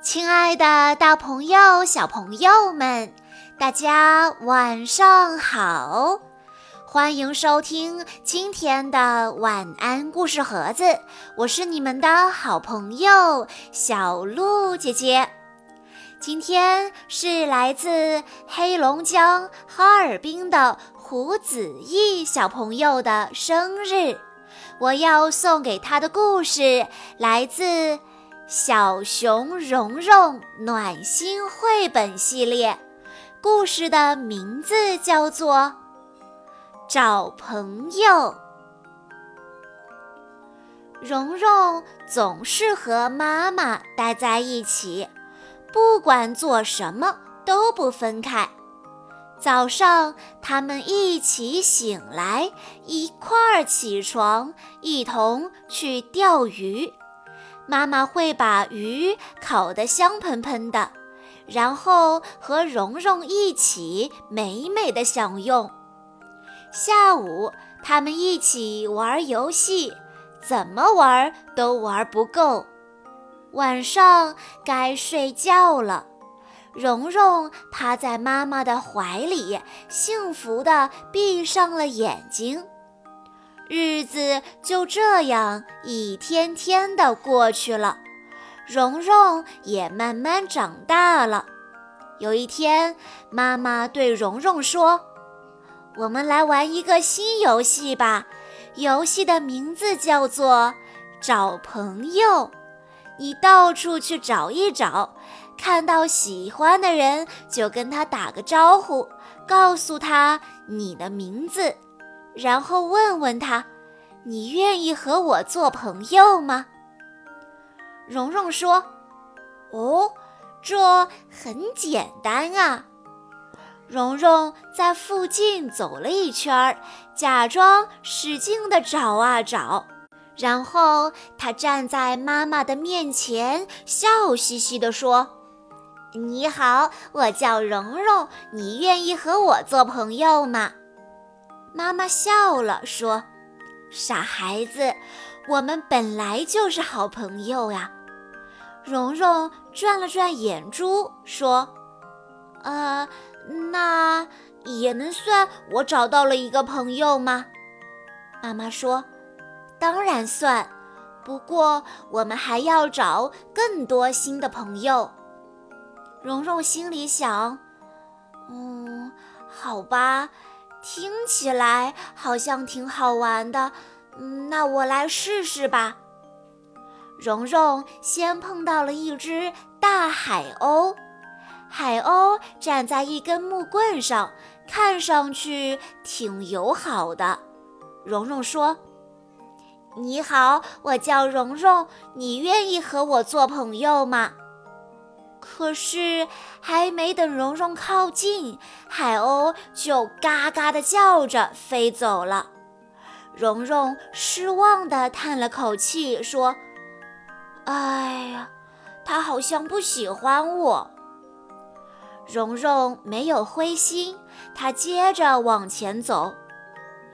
亲爱的，大朋友、小朋友们，大家晚上好！欢迎收听今天的晚安故事盒子，我是你们的好朋友小鹿姐姐。今天是来自黑龙江哈尔滨的胡子毅小朋友的生日，我要送给他的故事来自。小熊蓉蓉暖心绘本系列故事的名字叫做《找朋友》。蓉蓉总是和妈妈待在一起，不管做什么都不分开。早上，他们一起醒来，一块儿起床，一同去钓鱼。妈妈会把鱼烤得香喷喷的，然后和蓉蓉一起美美的享用。下午，他们一起玩游戏，怎么玩都玩不够。晚上该睡觉了，蓉蓉趴在妈妈的怀里，幸福地闭上了眼睛。日子就这样一天天的过去了，蓉蓉也慢慢长大了。有一天，妈妈对蓉蓉说：“我们来玩一个新游戏吧，游戏的名字叫做找朋友。你到处去找一找，看到喜欢的人就跟他打个招呼，告诉他你的名字。”然后问问他，你愿意和我做朋友吗？蓉蓉说：“哦，这很简单啊。”蓉蓉在附近走了一圈，假装使劲地找啊找，然后她站在妈妈的面前，笑嘻嘻地说：“你好，我叫蓉蓉，你愿意和我做朋友吗？”妈妈笑了，说：“傻孩子，我们本来就是好朋友呀。”蓉蓉转了转眼珠，说：“呃，那也能算我找到了一个朋友吗？”妈妈说：“当然算，不过我们还要找更多新的朋友。”蓉蓉心里想：“嗯，好吧。”听起来好像挺好玩的，嗯，那我来试试吧。蓉蓉先碰到了一只大海鸥，海鸥站在一根木棍上，看上去挺友好的。蓉蓉说：“你好，我叫蓉蓉，你愿意和我做朋友吗？”可是，还没等蓉蓉靠近，海鸥就嘎嘎地叫着飞走了。蓉蓉失望地叹了口气，说：“哎呀，他好像不喜欢我。”蓉蓉没有灰心，她接着往前走。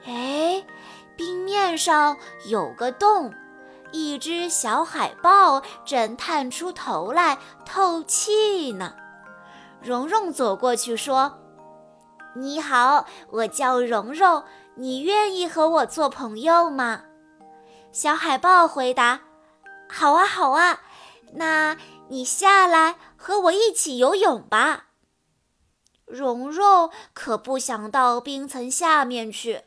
哎，冰面上有个洞。一只小海豹正探出头来透气呢。蓉蓉走过去说：“你好，我叫蓉蓉，你愿意和我做朋友吗？”小海豹回答：“好啊，好啊，那你下来和我一起游泳吧。”蓉蓉可不想到冰层下面去。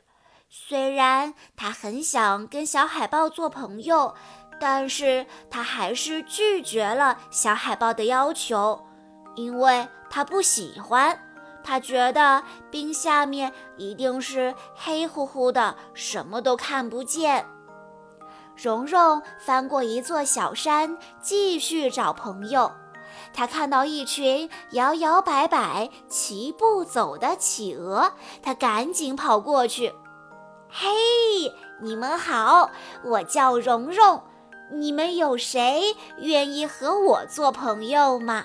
虽然他很想跟小海豹做朋友，但是他还是拒绝了小海豹的要求，因为他不喜欢。他觉得冰下面一定是黑乎乎的，什么都看不见。蓉蓉翻过一座小山，继续找朋友。他看到一群摇摇摆摆、齐步走的企鹅，他赶紧跑过去。嘿，你们好，我叫蓉蓉，你们有谁愿意和我做朋友吗？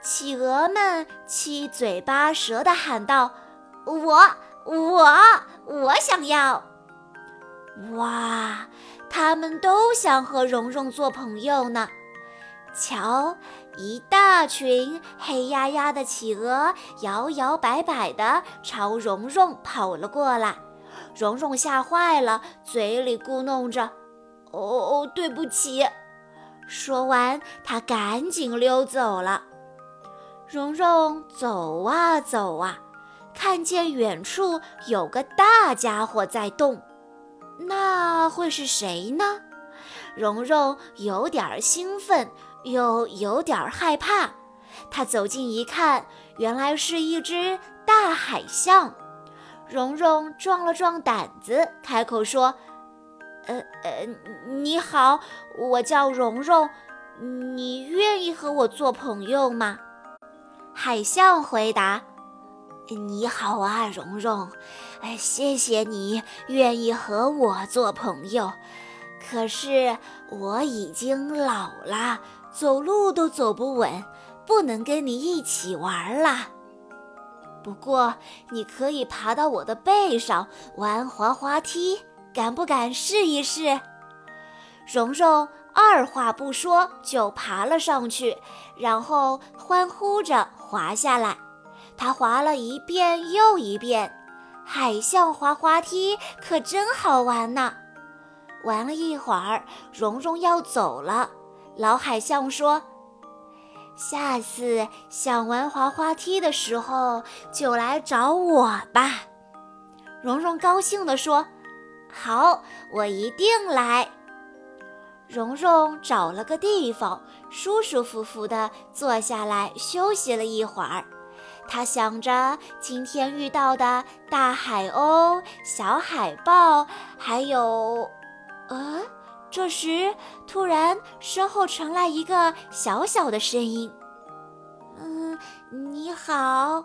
企鹅们七嘴八舌地喊道：“我，我，我想要！”哇，他们都想和蓉蓉做朋友呢。瞧，一大群黑压压的企鹅摇摇摆摆地朝蓉蓉跑了过来。蓉蓉吓坏了，嘴里咕哝着：“哦哦，对不起。”说完，她赶紧溜走了。蓉蓉走啊走啊，看见远处有个大家伙在动，那会是谁呢？蓉蓉有点兴奋，又有点害怕。她走近一看，原来是一只大海象。蓉蓉壮了壮胆子，开口说：“呃呃，你好，我叫蓉蓉，你愿意和我做朋友吗？”海象回答：“你好啊，蓉蓉，哎，谢谢你愿意和我做朋友。可是我已经老了，走路都走不稳，不能跟你一起玩了。”不过，你可以爬到我的背上玩滑滑梯，敢不敢试一试？蓉蓉二话不说就爬了上去，然后欢呼着滑下来。她滑了一遍又一遍，海象滑滑梯可真好玩呢。玩了一会儿，蓉蓉要走了，老海象说。下次想玩滑滑梯的时候，就来找我吧。蓉蓉高兴地说：“好，我一定来。”蓉蓉找了个地方，舒舒服服地坐下来休息了一会儿。她想着今天遇到的大海鸥、小海豹，还有……呃。这时，突然身后传来一个小小的声音：“嗯，你好。”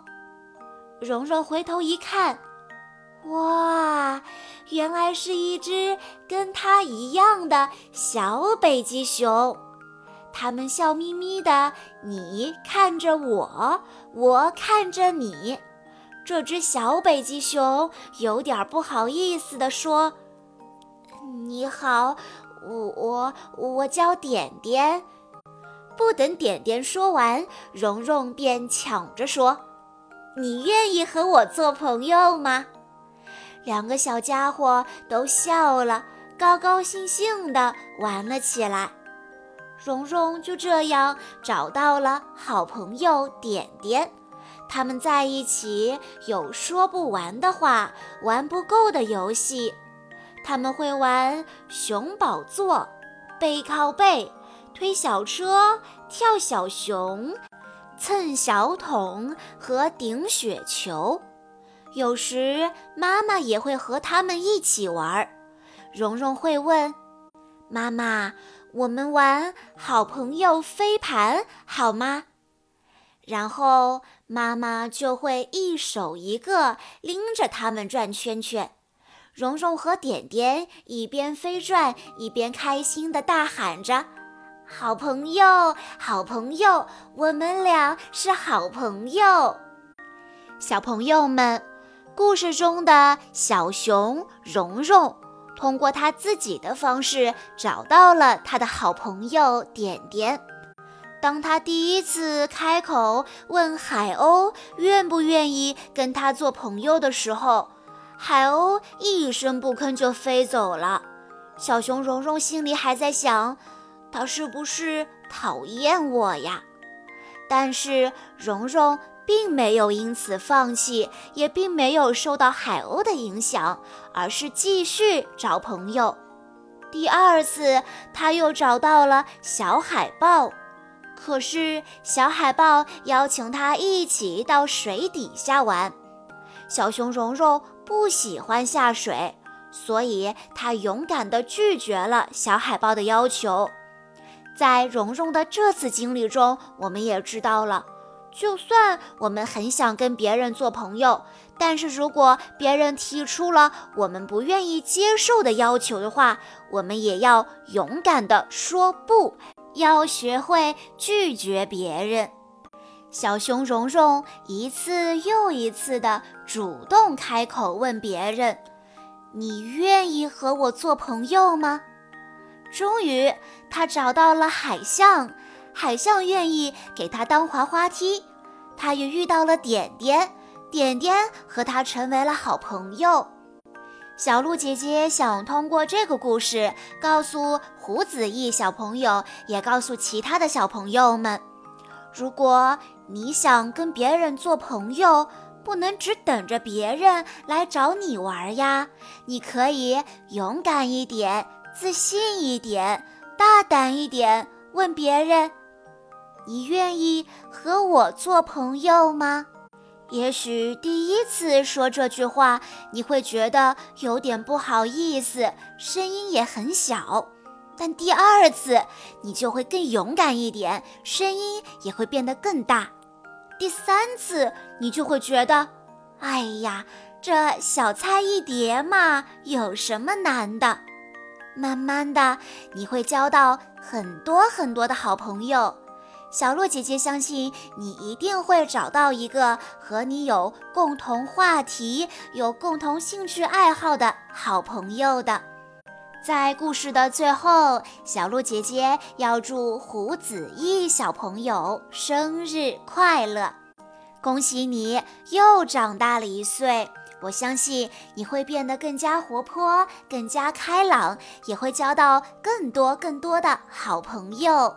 蓉蓉回头一看，哇，原来是一只跟它一样的小北极熊。它们笑眯眯的，你看着我，我看着你。这只小北极熊有点不好意思地说：“你好。”我我我叫点点，不等点点说完，蓉蓉便抢着说：“你愿意和我做朋友吗？”两个小家伙都笑了，高高兴兴地玩了起来。蓉蓉就这样找到了好朋友点点，他们在一起有说不完的话，玩不够的游戏。他们会玩熊宝座、背靠背、推小车、跳小熊、蹭小桶和顶雪球。有时妈妈也会和他们一起玩。蓉蓉会问妈妈：“我们玩好朋友飞盘好吗？”然后妈妈就会一手一个拎着他们转圈圈。蓉蓉和点点一边飞转，一边开心地大喊着：“好朋友，好朋友，我们俩是好朋友。”小朋友们，故事中的小熊蓉蓉，通过他自己的方式找到了他的好朋友点点。当他第一次开口问海鸥愿不愿意跟他做朋友的时候，海鸥一声不吭就飞走了，小熊蓉蓉心里还在想，它是不是讨厌我呀？但是蓉蓉并没有因此放弃，也并没有受到海鸥的影响，而是继续找朋友。第二次，他又找到了小海豹，可是小海豹邀请他一起到水底下玩，小熊蓉蓉。不喜欢下水，所以他勇敢地拒绝了小海豹的要求。在蓉蓉的这次经历中，我们也知道了，就算我们很想跟别人做朋友，但是如果别人提出了我们不愿意接受的要求的话，我们也要勇敢地说不，要学会拒绝别人。小熊蓉蓉一次又一次地主动开口问别人：“你愿意和我做朋友吗？”终于，他找到了海象。海象愿意给他当滑滑梯。他也遇到了点点，点点和他成为了好朋友。小鹿姐姐想通过这个故事告诉胡子毅小朋友，也告诉其他的小朋友们：如果你想跟别人做朋友，不能只等着别人来找你玩呀！你可以勇敢一点，自信一点，大胆一点，问别人：“你愿意和我做朋友吗？”也许第一次说这句话，你会觉得有点不好意思，声音也很小。但第二次，你就会更勇敢一点，声音也会变得更大。第三次，你就会觉得，哎呀，这小菜一碟嘛，有什么难的？慢慢的，你会交到很多很多的好朋友。小鹿姐姐相信你一定会找到一个和你有共同话题、有共同兴趣爱好的好朋友的。在故事的最后，小鹿姐姐要祝胡子毅小朋友生日快乐！恭喜你又长大了一岁，我相信你会变得更加活泼、更加开朗，也会交到更多更多的好朋友。